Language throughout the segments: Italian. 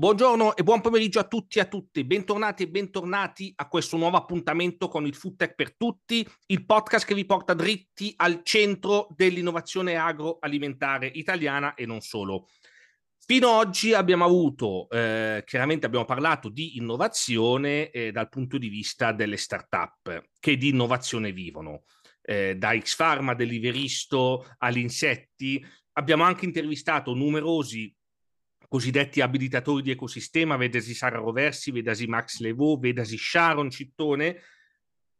Buongiorno e buon pomeriggio a tutti e a tutte. Bentornati e bentornati a questo nuovo appuntamento con il Food Tech per tutti, il podcast che vi porta dritti al centro dell'innovazione agroalimentare italiana e non solo. Fino ad oggi abbiamo avuto, eh, chiaramente abbiamo parlato di innovazione eh, dal punto di vista delle start-up che di innovazione vivono, eh, da X Pharma, dell'Iveristo agli. Abbiamo anche intervistato numerosi cosiddetti abilitatori di ecosistema, vedasi Sara Roversi, vedasi Max Levaux, vedasi Sharon Cittone,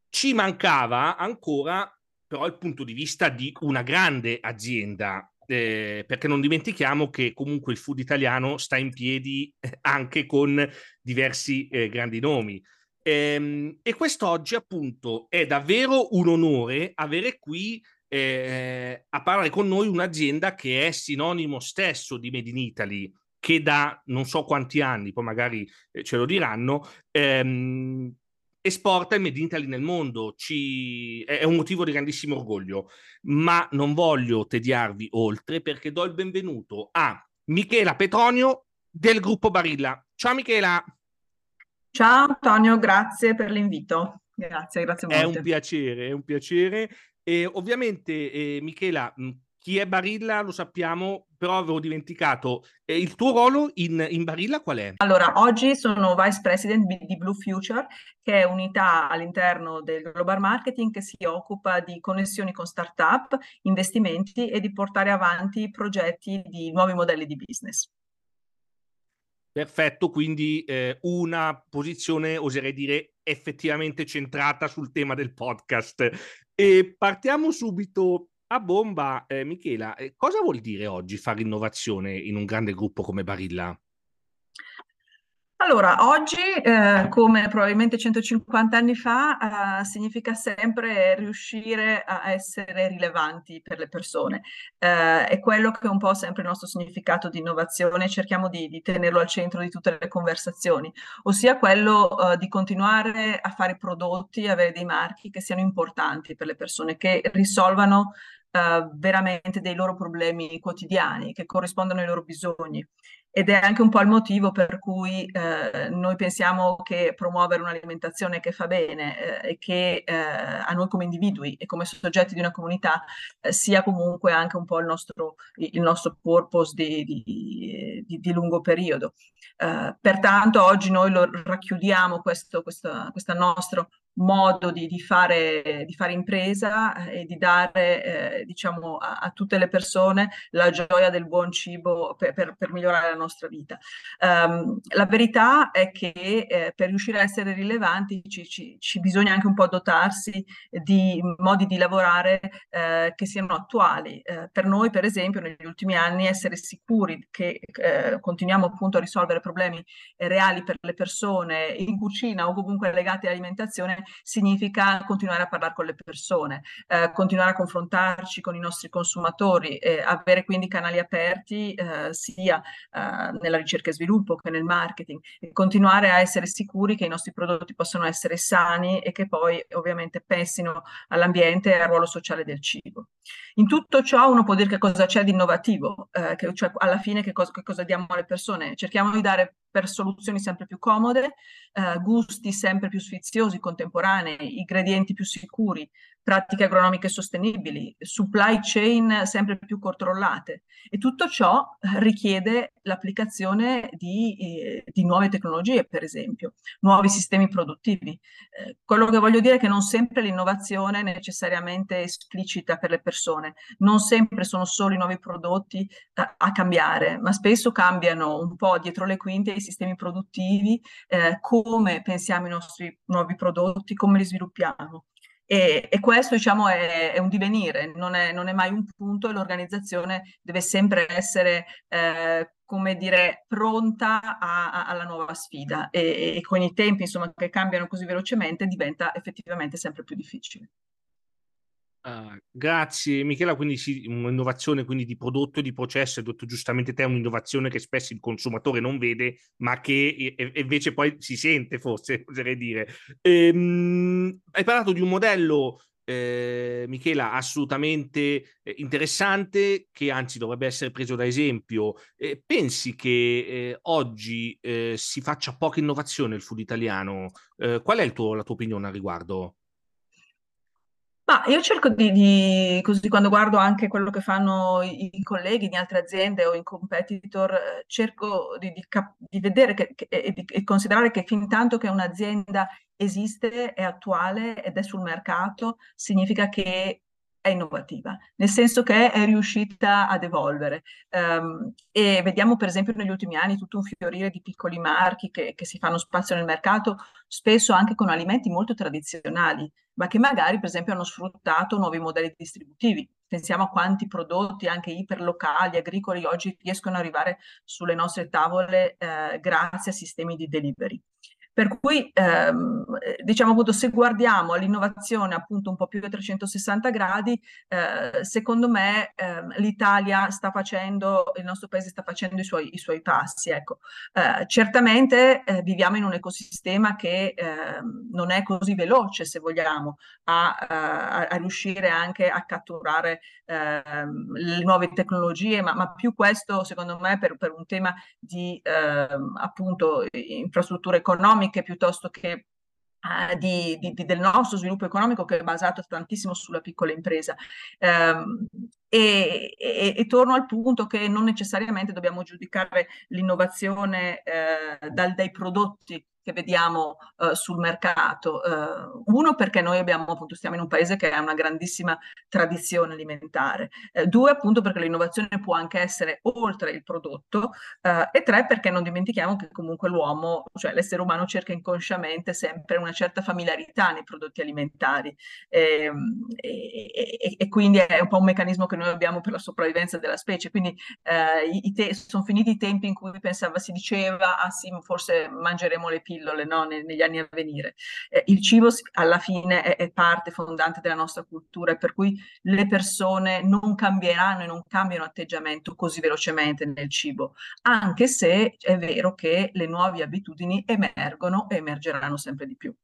ci mancava ancora però il punto di vista di una grande azienda, eh, perché non dimentichiamo che comunque il food italiano sta in piedi eh, anche con diversi eh, grandi nomi. Ehm, e quest'oggi appunto è davvero un onore avere qui eh, a parlare con noi un'azienda che è sinonimo stesso di Made in Italy, che da non so quanti anni, poi magari eh, ce lo diranno, ehm, esporta il Made in Italy nel mondo, Ci... è un motivo di grandissimo orgoglio, ma non voglio tediarvi oltre perché do il benvenuto a Michela Petronio del gruppo Barilla. Ciao Michela! Ciao Antonio, grazie per l'invito. Grazie, grazie molte. È un piacere, è un piacere. E ovviamente, eh, Michela, chi è Barilla lo sappiamo, però avevo dimenticato. Eh, il tuo ruolo in, in, Barilla qual è? Allora, oggi sono Vice President di Blue Future, che è unità all'interno del Global Marketing che si occupa di connessioni con start-up, investimenti e di portare avanti progetti di nuovi modelli di business. Perfetto, quindi eh, una posizione, oserei dire, effettivamente centrata sul tema del podcast. E partiamo subito a bomba, eh, Michela, eh, cosa vuol dire oggi fare innovazione in un grande gruppo come Barilla? Allora, oggi, eh, come probabilmente 150 anni fa, eh, significa sempre riuscire a essere rilevanti per le persone. Eh, è quello che è un po' sempre il nostro significato di innovazione, cerchiamo di, di tenerlo al centro di tutte le conversazioni, ossia quello eh, di continuare a fare prodotti, avere dei marchi che siano importanti per le persone, che risolvano veramente dei loro problemi quotidiani, che corrispondono ai loro bisogni. Ed è anche un po' il motivo per cui eh, noi pensiamo che promuovere un'alimentazione che fa bene eh, e che eh, a noi come individui e come soggetti di una comunità eh, sia comunque anche un po' il nostro, il nostro purpose di, di, di, di lungo periodo. Eh, pertanto oggi noi lo racchiudiamo questo, questo, questo nostro modo di, di, fare, di, fare, impresa eh, e di dare eh, diciamo, a, a, tutte le persone la gioia del buon cibo per, per, per migliorare la nostra vita. Um, la verità è che eh, per riuscire a essere rilevanti ci, ci, ci, bisogna anche un po' dotarsi di modi di lavorare eh, che siano attuali. Eh, per noi, per esempio, negli ultimi anni essere sicuri che eh, continuiamo appunto a risolvere problemi reali per le persone in cucina o comunque legati all'alimentazione significa continuare a parlare con le persone, eh, continuare a confrontarci con i nostri consumatori, eh, avere quindi canali aperti sia nella ricerca e sviluppo che nel marketing e continuare a essere sicuri che i nostri prodotti possano essere sani e che poi ovviamente pensino all'ambiente e al ruolo sociale del cibo. In tutto ciò uno può dire che cosa c'è di innovativo, eh, che, cioè alla fine che cosa, che cosa diamo alle persone. Cerchiamo di dare per soluzioni sempre più comode, eh, gusti sempre più sfiziosi, contemporanei, ingredienti più sicuri, pratiche agronomiche sostenibili, supply chain sempre più controllate e tutto ciò eh, richiede l'applicazione di, eh, di, nuove tecnologie, per esempio, nuovi sistemi produttivi. Eh, quello che voglio dire è che non sempre l'innovazione è necessariamente esplicita per le persone, non sempre sono solo i nuovi prodotti a, a cambiare, ma spesso cambiano un po' dietro le quinte i sistemi produttivi, eh, come pensiamo ai nostri nuovi prodotti, come li sviluppiamo. E, e questo diciamo è, è, un divenire, non è, non è, mai un punto e l'organizzazione deve sempre essere, eh, come dire, pronta a, a, alla nuova sfida e, e, con i tempi insomma, che cambiano così velocemente diventa effettivamente sempre più difficile. Uh, grazie Michela, quindi sì, un'innovazione quindi di prodotto e di processo, hai detto giustamente te, un'innovazione che spesso il consumatore non vede, ma che e, e invece poi si sente forse, oserei dire. Ehm, hai parlato di un modello eh, Michela, assolutamente eh, interessante, che anzi dovrebbe essere preso da esempio. Eh, pensi che eh, oggi eh, si faccia poca innovazione nel food italiano? Eh, qual è tuo, la tua opinione al riguardo? Ma io cerco di, di, così quando guardo anche quello che fanno i, i colleghi di altre aziende o in competitor, eh, cerco di, di, di vedere che, che, e di considerare che fin tanto che un'azienda esiste, è attuale ed è sul mercato, significa che è innovativa, nel senso che è riuscita ad evolvere. Um, e vediamo per esempio negli ultimi anni tutto un fiorire di piccoli marchi che, che, si fanno spazio nel mercato, spesso anche con alimenti molto tradizionali, ma che magari per esempio hanno sfruttato nuovi modelli distributivi. Pensiamo a quanti prodotti anche iperlocali, agricoli, oggi riescono ad arrivare sulle nostre tavole eh, grazie a sistemi di delivery. Per cui, ehm, diciamo appunto, se guardiamo all'innovazione appunto un po' più da 360 gradi, eh, secondo me eh, l'Italia sta facendo, il nostro paese sta facendo i suoi, i suoi passi. Ecco. Eh, certamente eh, viviamo in un ecosistema che ehm, non è così veloce, se vogliamo, a, a, a riuscire anche a catturare ehm, le nuove tecnologie, ma, ma, più questo, secondo me, per, per un tema di ehm, appunto infrastrutture economiche economiche piuttosto che Uh, di, di, del nostro sviluppo economico che è basato tantissimo sulla piccola impresa. Um, e, e, e, torno al punto che non necessariamente dobbiamo giudicare l'innovazione eh, dal, dai prodotti che vediamo uh, sul mercato. Uh, uno, perché noi abbiamo, appunto, stiamo in un paese che ha una grandissima tradizione alimentare. Uh, due, appunto, perché l'innovazione può anche essere oltre il prodotto. e tre, perché non dimentichiamo che comunque l'uomo, cioè l'essere umano, cerca inconsciamente sempre una certa familiarità nei prodotti alimentari. Ehm, e, e, e, quindi è un po' un meccanismo che noi abbiamo per la sopravvivenza della specie. Quindi te- sono finiti i tempi in cui pensava, si diceva, ah sì, forse mangeremo le pillole no? ne- negli anni a venire. Eh, il cibo alla fine è, è, parte fondante della nostra cultura per cui le persone non cambieranno e non cambiano atteggiamento così velocemente nel cibo, anche se è vero che le nuove abitudini emergono e emergeranno sempre di più.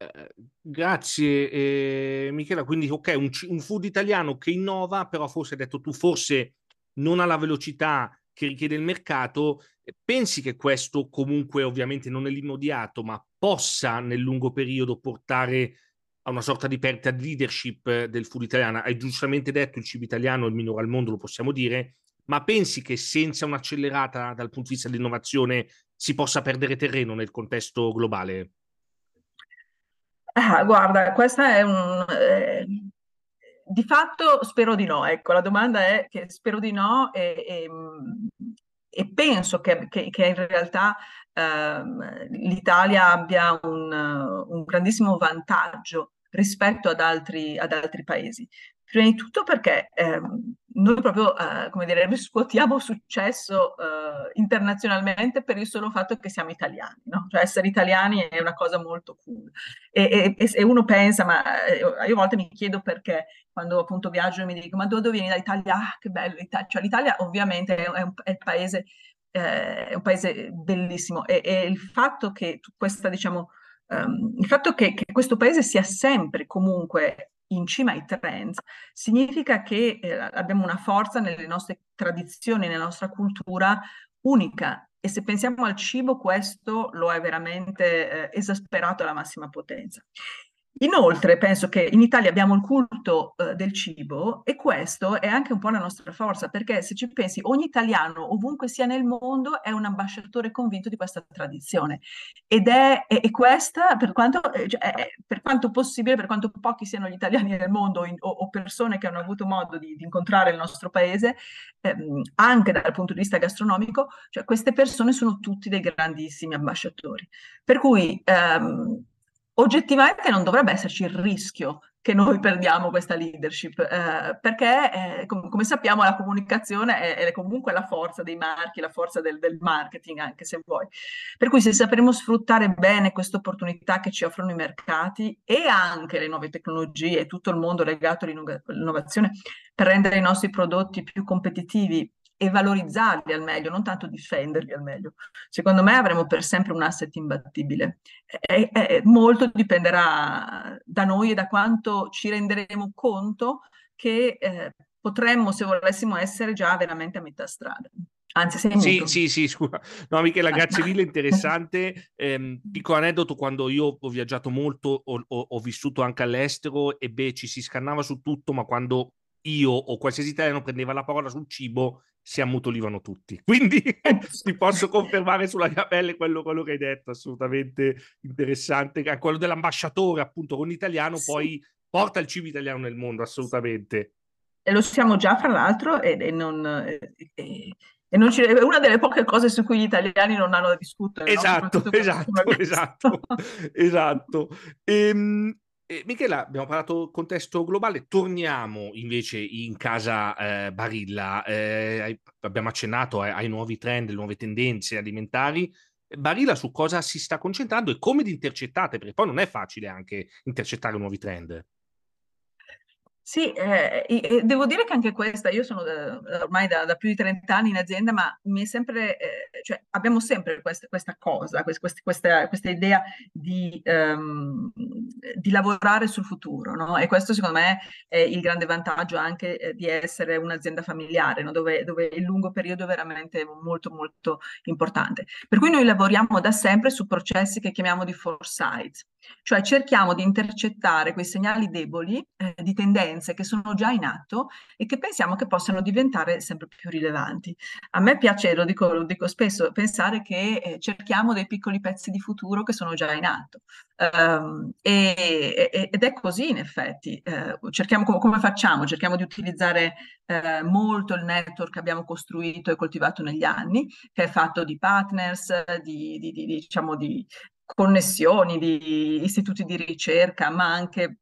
Eh, grazie eh, Michela, quindi ok, un, un, food italiano che innova, però forse hai detto tu, forse non alla velocità che richiede il mercato, pensi che questo comunque ovviamente non è l'immediato, ma possa nel lungo periodo portare a una sorta di perdita di leadership del food italiano? Hai giustamente detto il cibo italiano è il minore al mondo, lo possiamo dire, ma pensi che senza un'accelerata dal punto di vista dell'innovazione si possa perdere terreno nel contesto globale? Ah, guarda, questa è un... Eh, di fatto spero di no, ecco, la domanda è che spero di no e, e, e penso che, che, che, in realtà ehm, l'Italia abbia un, un, grandissimo vantaggio rispetto ad altri, ad altri paesi. Prima di tutto perché ehm, noi proprio, eh, come dire, riscuotiamo successo eh, internazionalmente per il solo fatto che siamo italiani, no? Cioè essere italiani è una cosa molto cool. E, e, e uno pensa, ma eh, io a volte mi chiedo perché quando appunto viaggio mi dico, ma dove vieni dall'Italia? Ah, che bello l'Italia. Cioè l'Italia ovviamente è, un, è il paese, eh, è un paese bellissimo e, e, il fatto che questa, diciamo, um, il fatto che, che questo paese sia sempre comunque in cima ai trends, significa che eh, abbiamo una forza nelle nostre tradizioni, nella nostra cultura unica e se pensiamo al cibo questo lo è veramente eh, esasperato alla massima potenza. Inoltre penso che in Italia abbiamo il culto eh, del cibo e questo è anche un po' la nostra forza, perché se ci pensi, ogni italiano ovunque sia nel mondo è un ambasciatore convinto di questa tradizione ed è, è, è questa, per quanto, eh, cioè, è, per quanto, possibile, per quanto pochi siano gli italiani nel mondo in, o, o, persone che hanno avuto modo di, di incontrare il nostro paese, ehm, anche dal punto di vista gastronomico, cioè queste persone sono tutti dei grandissimi ambasciatori. Per cui ehm, oggettivamente non dovrebbe esserci il rischio che noi perdiamo questa leadership, eh, perché eh, com- come sappiamo la comunicazione è, è, comunque la forza dei marchi, la forza del, del, marketing anche se vuoi. Per cui se sapremo sfruttare bene queste opportunità che ci offrono i mercati e anche le nuove tecnologie e tutto il mondo legato all'innovazione per rendere i nostri prodotti più competitivi e valorizzarli al meglio, non tanto difenderli al meglio. Secondo me avremo per sempre un asset imbattibile. E, e, molto dipenderà da noi e da quanto ci renderemo conto che eh, potremmo, se volessimo, essere già veramente a metà strada. Anzi, sei sì, sì, sì, scusa. No, Michela, grazie mille, interessante. Eh, piccolo aneddoto, quando io ho viaggiato molto, ho, ho, ho vissuto anche all'estero e beh, ci si scannava su tutto, ma quando io o qualsiasi italiano prendeva la parola sul cibo, si ammutolivano tutti. Quindi ti posso confermare sulla mia pelle quello, quello, che hai detto, assolutamente interessante. Quello dell'ambasciatore, appunto, con italiano, sì. poi porta il cibo italiano nel mondo, assolutamente. E lo siamo già, fra l'altro, e, e non... E, e e non ci, è una delle poche cose su cui gli italiani non hanno da discutere. Esatto, no? esatto, esatto, esatto. Ehm, eh, Michela, abbiamo parlato contesto globale, torniamo invece in casa eh, Barilla. Eh, abbiamo accennato ai, ai, nuovi trend, le nuove tendenze alimentari. Barilla su cosa si sta concentrando e come li intercettate? Perché poi non è facile anche intercettare nuovi trend. Sì, eh, e devo dire che anche questa, io sono da, ormai da, da, più di 30 anni in azienda, ma mi è sempre, eh, cioè abbiamo sempre questa, questa cosa, questa, questa, questa, idea di, um, di, lavorare sul futuro, no? E questo secondo me è il grande vantaggio anche eh, di essere un'azienda familiare, no? dove, dove, il lungo periodo è veramente molto molto importante. Per cui noi lavoriamo da sempre su processi che chiamiamo di foresight, cioè cerchiamo di intercettare quei segnali deboli eh, di tendenze che sono già in atto e che pensiamo che possano diventare sempre più rilevanti. A me piace, lo dico, lo dico spesso, pensare che eh, cerchiamo dei piccoli pezzi di futuro che sono già in atto. Um, e, e, ed è così in effetti. Uh, cerchiamo come, come, facciamo? Cerchiamo di utilizzare uh, molto il network che abbiamo costruito e coltivato negli anni, che è fatto di partners, di, di, di, diciamo di connessioni di istituti di ricerca, ma anche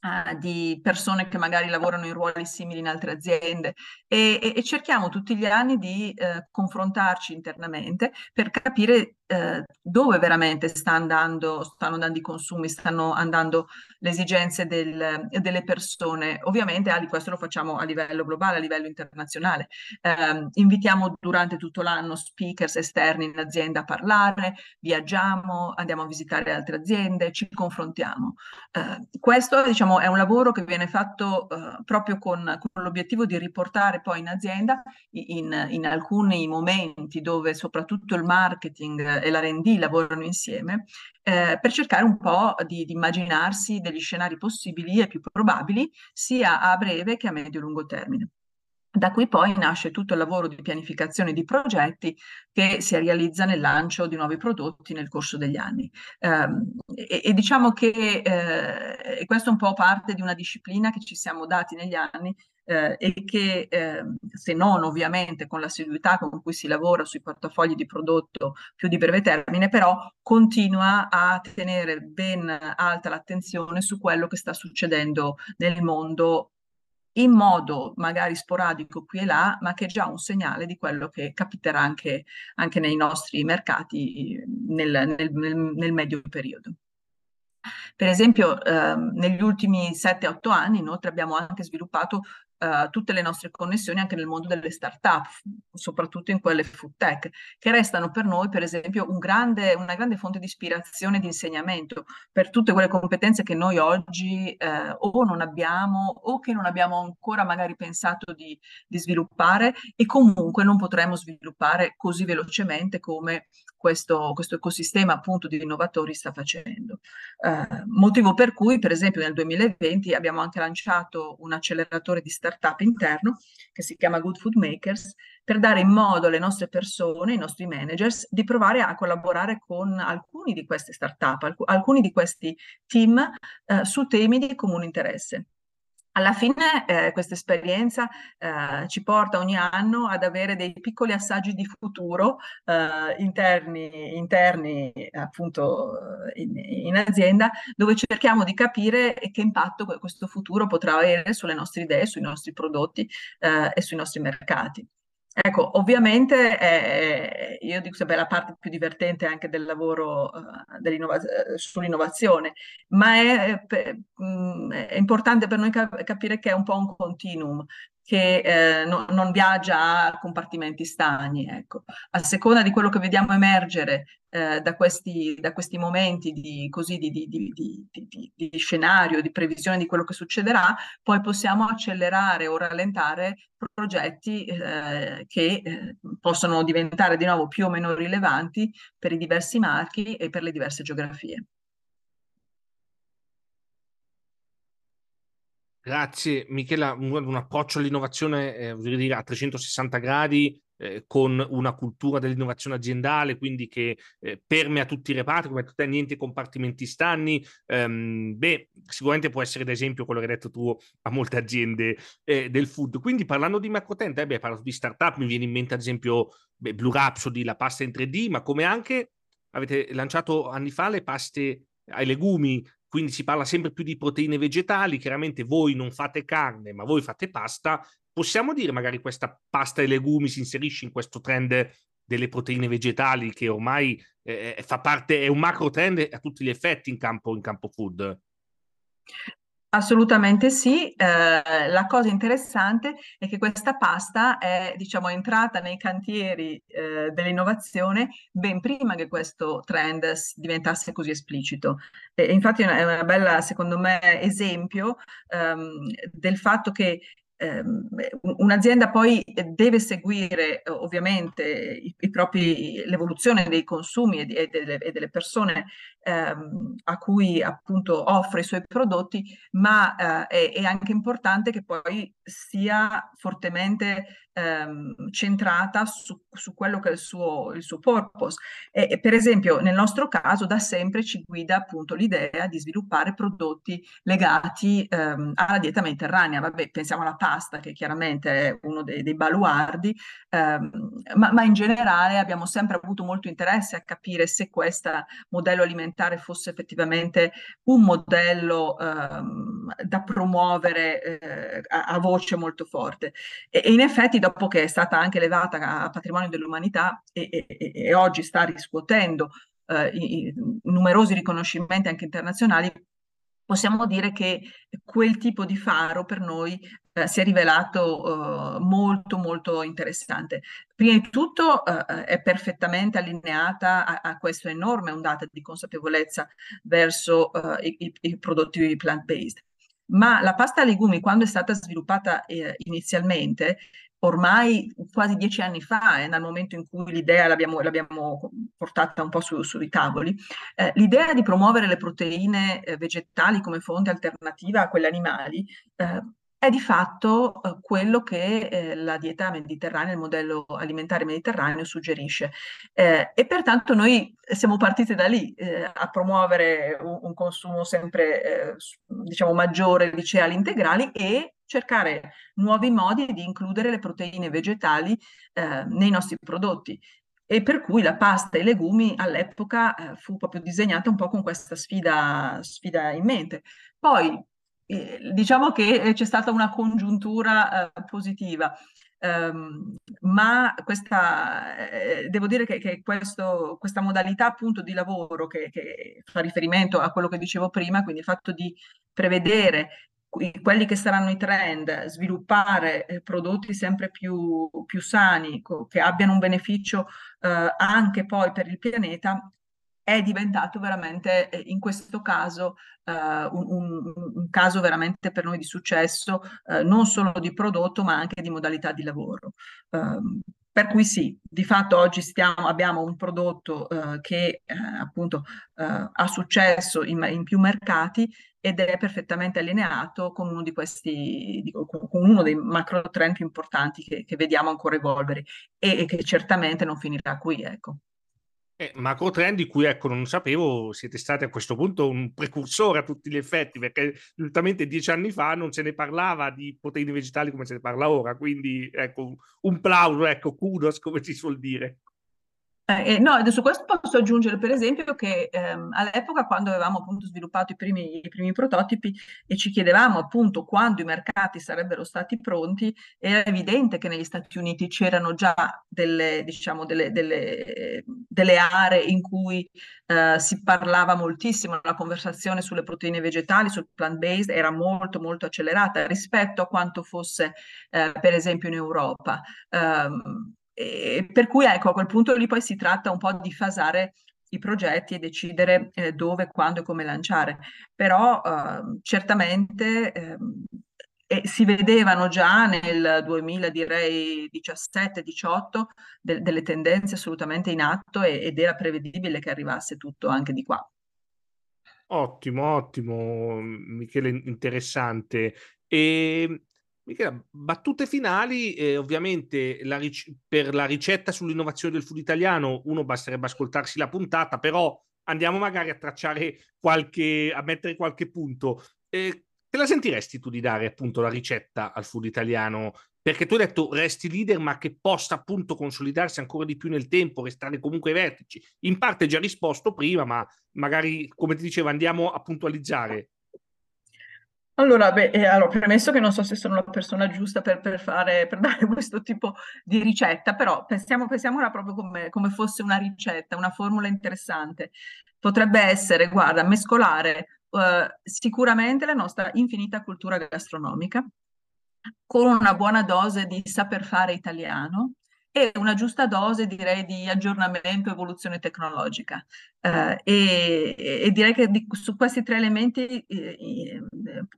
Uh, di persone che magari lavorano in ruoli simili in altre aziende. E, e, e cerchiamo tutti gli anni di uh, confrontarci internamente per capire uh, dove veramente sta andando, stanno andando i consumi, stanno andando le esigenze del, delle persone. Ovviamente Ali, questo lo facciamo a livello globale, a livello internazionale. Ehm, invitiamo durante tutto l'anno speakers esterni in azienda a parlare, viaggiamo, andiamo a visitare altre aziende, ci confrontiamo. questo diciamo è un lavoro che viene fatto uh, proprio con, con, l'obiettivo di riportare poi in azienda in, in, alcuni momenti dove soprattutto il marketing e l'R&D lavorano insieme eh, per cercare un po' di, di, immaginarsi degli scenari possibili e più probabili sia a breve che a medio-lungo termine. Da qui poi nasce tutto il lavoro di pianificazione di progetti che si realizza nel lancio di nuovi prodotti nel corso degli anni. Um, e, e, diciamo che eh, questo è un po' parte di una disciplina che ci siamo dati negli anni eh, e che, eh, se non ovviamente con l'assiduità con cui si lavora sui portafogli di prodotto più di breve termine, però continua a tenere ben alta l'attenzione su quello che sta succedendo nel mondo in modo magari sporadico qui e là, ma che è già un segnale di quello che capiterà anche, anche nei nostri mercati nel, nel, nel, medio periodo. Per esempio, eh, negli ultimi 7-8 anni inoltre abbiamo anche sviluppato uh, tutte le nostre connessioni anche nel mondo delle start-up, soprattutto in quelle food tech, che restano per noi, per esempio, un grande, una grande fonte di ispirazione e di insegnamento per tutte quelle competenze che noi oggi uh, o non abbiamo o che non abbiamo ancora magari pensato di, di sviluppare e comunque non potremo sviluppare così velocemente come questo, questo, ecosistema appunto di innovatori sta facendo. Eh, motivo per cui, per esempio, nel 2020 abbiamo anche lanciato un acceleratore di startup interno che si chiama Good Food Makers per dare in modo alle nostre persone, ai nostri managers, di provare a collaborare con alcuni di queste startup, alc alcuni di questi team eh, su temi di comune interesse. Alla fine eh, questa esperienza eh, ci porta ogni anno ad avere dei piccoli assaggi di futuro eh, interni, interni appunto in, in, azienda dove cerchiamo di capire che impatto questo futuro potrà avere sulle nostre idee, sui nostri prodotti eh, e sui nostri mercati. Ecco, ovviamente eh, io dico sempre la parte più divertente anche del lavoro uh, sull'innovazione, ma è, mh, è, importante per noi cap capire che è un po' un continuum. Che eh, no, non viaggia a compartimenti stagni. Ecco. A seconda di quello che vediamo emergere eh, da, questi, da, questi, momenti di, così, di, di, di, scenario, di previsione di quello che succederà, poi possiamo accelerare o rallentare progetti eh, che eh, possono diventare di nuovo più o meno rilevanti per i diversi marchi e per le diverse geografie. Grazie Michela, un, un approccio all'innovazione eh, dire, a 360 gradi eh, con una cultura dell'innovazione aziendale, quindi che eh, permea tutti i reparti, come tutte niente compartimenti stanni. Ehm, beh, sicuramente può essere ad esempio quello che hai detto tu a molte aziende eh, del food. Quindi parlando di macrotent, eh, beh, parlato di startup, mi viene in mente ad esempio beh, Blue Rhapsody, la pasta in 3D, ma come anche avete lanciato anni fa le paste ai legumi quindi si parla sempre più di proteine vegetali, chiaramente voi non fate carne, ma voi fate pasta, possiamo dire magari questa pasta e legumi si inserisce in questo trend delle proteine vegetali che ormai eh, fa parte, è un macro trend a tutti gli effetti in campo, in campo food? Assolutamente sì, eh, la cosa interessante è che questa pasta è diciamo, entrata nei cantieri eh, dell'innovazione ben prima che questo trend diventasse così esplicito. E, infatti è una, è secondo me, esempio ehm, del fatto che ehm, un'azienda poi deve seguire ovviamente i, i propri, l'evoluzione dei consumi e, di, e, delle, e delle, persone ehm, a cui appunto offre i suoi prodotti, ma eh, è, è, anche importante che poi sia fortemente ehm, centrata su, su, quello che è il suo, il suo purpose. E, e, per esempio nel nostro caso da sempre ci guida appunto l'idea di sviluppare prodotti legati ehm, alla dieta mediterranea. Vabbè, pensiamo alla pasta che chiaramente è uno dei, dei baluardi, ehm, ma, ma in generale abbiamo sempre avuto molto interesse a capire se questo modello alimentare alimentare fosse effettivamente un modello ehm, da promuovere eh, a, a, voce molto forte. E, e, in effetti dopo che è stata anche elevata a patrimonio dell'umanità e, e, e, oggi sta riscuotendo eh, i, i numerosi riconoscimenti anche internazionali, possiamo dire che quel tipo di faro per noi eh, si è rivelato eh, molto molto interessante. Prima di tutto eh, è perfettamente allineata a, a questa enorme ondata di consapevolezza verso eh, i, i, prodotti plant-based. Ma la pasta a legumi, quando è stata sviluppata eh, inizialmente, ormai quasi dieci anni fa, eh, dal momento in cui l'idea l'abbiamo, l'abbiamo portata un po' su, sui tavoli, eh, l'idea di promuovere le proteine eh, vegetali come fonte alternativa a quelle animali eh, è di fatto eh, quello che eh, la dieta mediterranea, il modello alimentare mediterraneo suggerisce. Eh, e pertanto noi siamo partiti da lì eh, a promuovere un, un consumo sempre eh, diciamo maggiore di cereali integrali e cercare nuovi modi di includere le proteine vegetali eh, nei nostri prodotti. E per cui la pasta e i legumi all'epoca fu proprio disegnata un po' con questa sfida, sfida in mente. Poi diciamo che eh, c'è stata una congiuntura eh, positiva. Um, ma questa, eh, devo dire che, che questo, questa modalità appunto di lavoro che, che, fa riferimento a quello che dicevo prima, quindi il fatto di prevedere quelli che saranno i trend, sviluppare eh, prodotti sempre più, più sani, che abbiano un beneficio eh, anche poi per il pianeta, è diventato veramente eh, in questo caso uh, un, un, un, caso veramente per noi di successo, uh, non solo di prodotto ma anche di modalità di lavoro. Uh, per cui sì, di fatto oggi stiamo, abbiamo un prodotto che appunto ha successo in, in, più mercati ed è perfettamente allineato con uno di questi, con uno dei macro trend più importanti che, che vediamo ancora evolvere e, e che certamente non finirà qui, ecco. Eh, macro trend di cui ecco non sapevo siete stati a questo punto un precursore a tutti gli effetti perché giustamente dieci anni fa non se ne parlava di proteine vegetali come se ne parla ora quindi ecco un plauso ecco kudos come si suol dire Eh, no, su questo posso aggiungere per esempio che ehm, all'epoca quando avevamo appunto sviluppato i primi, i primi, prototipi e ci chiedevamo appunto quando i mercati sarebbero stati pronti, era evidente che negli Stati Uniti c'erano già delle, diciamo, delle, delle, delle aree in cui eh, si parlava moltissimo, la conversazione sulle proteine vegetali, sul plant-based era molto molto accelerata rispetto a quanto fosse eh, per esempio in Europa. Um, e per cui ecco, a quel punto lì poi si tratta un po' di fasare i progetti e decidere eh, dove, quando e come lanciare. Però eh, certamente eh, si vedevano già nel 2000, direi 17-18, de- delle tendenze assolutamente in atto e- ed era prevedibile che arrivasse tutto anche di qua. Ottimo, ottimo, Michele, interessante. E Michela, battute finali, eh, ovviamente la ric- per la ricetta sull'innovazione del food italiano uno basterebbe ascoltarsi la puntata, però andiamo magari a tracciare qualche, a mettere qualche punto. Eh, te la sentiresti tu di dare appunto la ricetta al food italiano? Perché tu hai detto resti leader, ma che possa appunto consolidarsi ancora di più nel tempo, restare comunque ai vertici. In parte già risposto prima, ma magari, come ti dicevo, andiamo a puntualizzare. Allora, beh, eh, allora, premesso che non so se sono la persona giusta per, per, fare, per dare questo tipo di ricetta, però pensiamo, pensiamola proprio come, come, fosse una ricetta, una formula interessante. Potrebbe essere, guarda, mescolare eh, sicuramente la nostra infinita cultura gastronomica con una buona dose di saper fare italiano, e una giusta dose, direi, di aggiornamento e evoluzione tecnologica. Eh, e, e, direi che di, su questi tre elementi eh,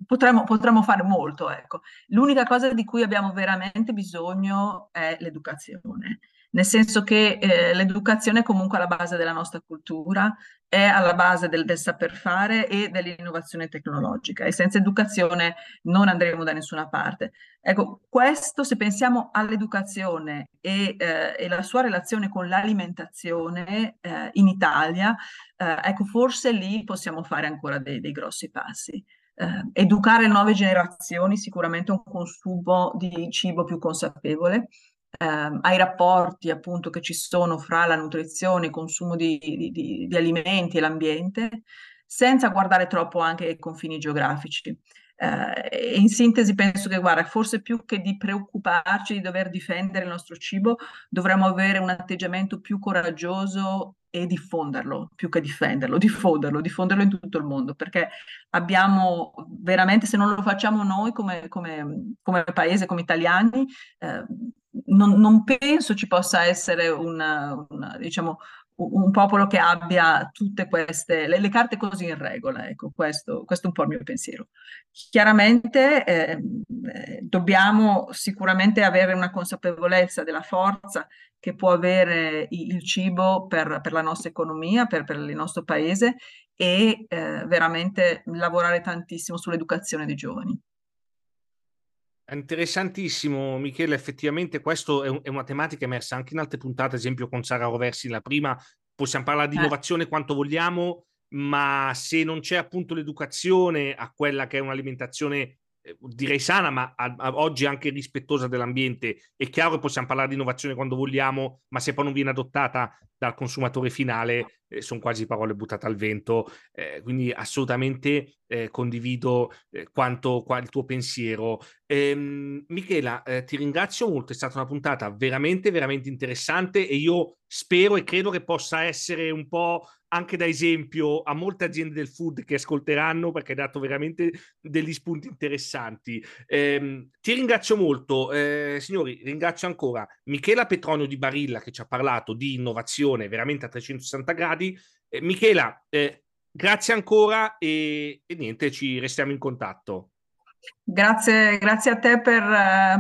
potremmo, potremmo, fare molto. Ecco. L'unica cosa di cui abbiamo veramente bisogno è l'educazione nel senso che eh, l'educazione è comunque alla base della nostra cultura, è alla base del, del, saper fare e dell'innovazione tecnologica e senza educazione non andremo da nessuna parte. Ecco, questo se pensiamo all'educazione e, eh, e la sua relazione con l'alimentazione eh, in Italia, eh, ecco, forse lì possiamo fare ancora dei, dei grossi passi. Uh, educare nuove generazioni sicuramente un consumo di cibo più consapevole, eh, ai rapporti appunto che ci sono fra la nutrizione, il consumo di, di, di alimenti e l'ambiente, senza guardare troppo anche ai confini geografici. Eh, in sintesi penso che guarda, forse più che di preoccuparci di dover difendere il nostro cibo, dovremmo avere un atteggiamento più coraggioso e diffonderlo, più che difenderlo, diffonderlo, diffonderlo in tutto il mondo, perché abbiamo veramente, se non lo facciamo noi come, come, come paese, come italiani, eh, non, non, penso ci possa essere una, diciamo, un popolo che abbia tutte queste, le, le carte così in regola, ecco, questo, questo, è un po' il mio pensiero. Chiaramente eh, dobbiamo sicuramente avere una consapevolezza della forza che può avere il cibo per, per la nostra economia, per, per, il nostro paese e eh, veramente lavorare tantissimo sull'educazione dei giovani. Interessantissimo, Michele. Effettivamente, questa è, un, è, una tematica emersa anche in altre puntate, ad esempio con Sara Roversi. La prima possiamo parlare di eh. innovazione quanto vogliamo, ma se non c'è appunto l'educazione a quella che è un'alimentazione direi sana, ma a, a oggi anche rispettosa dell'ambiente. È chiaro che possiamo parlare di innovazione quando vogliamo, ma se poi non viene adottata dal consumatore finale, eh, sono quasi parole buttate al vento. Eh, quindi assolutamente eh, condivido eh, quanto qua, il tuo pensiero. Ehm, Michela, eh, ti ringrazio molto, è stata una puntata veramente, veramente interessante e io spero e credo che possa essere un po' anche da esempio a molte aziende del food che ascolteranno perché hai dato veramente degli spunti interessanti. Eh, ti ringrazio molto, eh, signori, ringrazio ancora Michela Petronio di Barilla che ci ha parlato di innovazione veramente a 360 gradi. Eh, Michela, eh, grazie ancora e, e, niente, ci restiamo in contatto. Grazie, grazie a te per,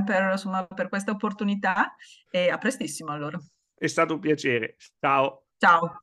per, insomma, per questa opportunità e a prestissimo allora. È stato un piacere. Ciao. Ciao.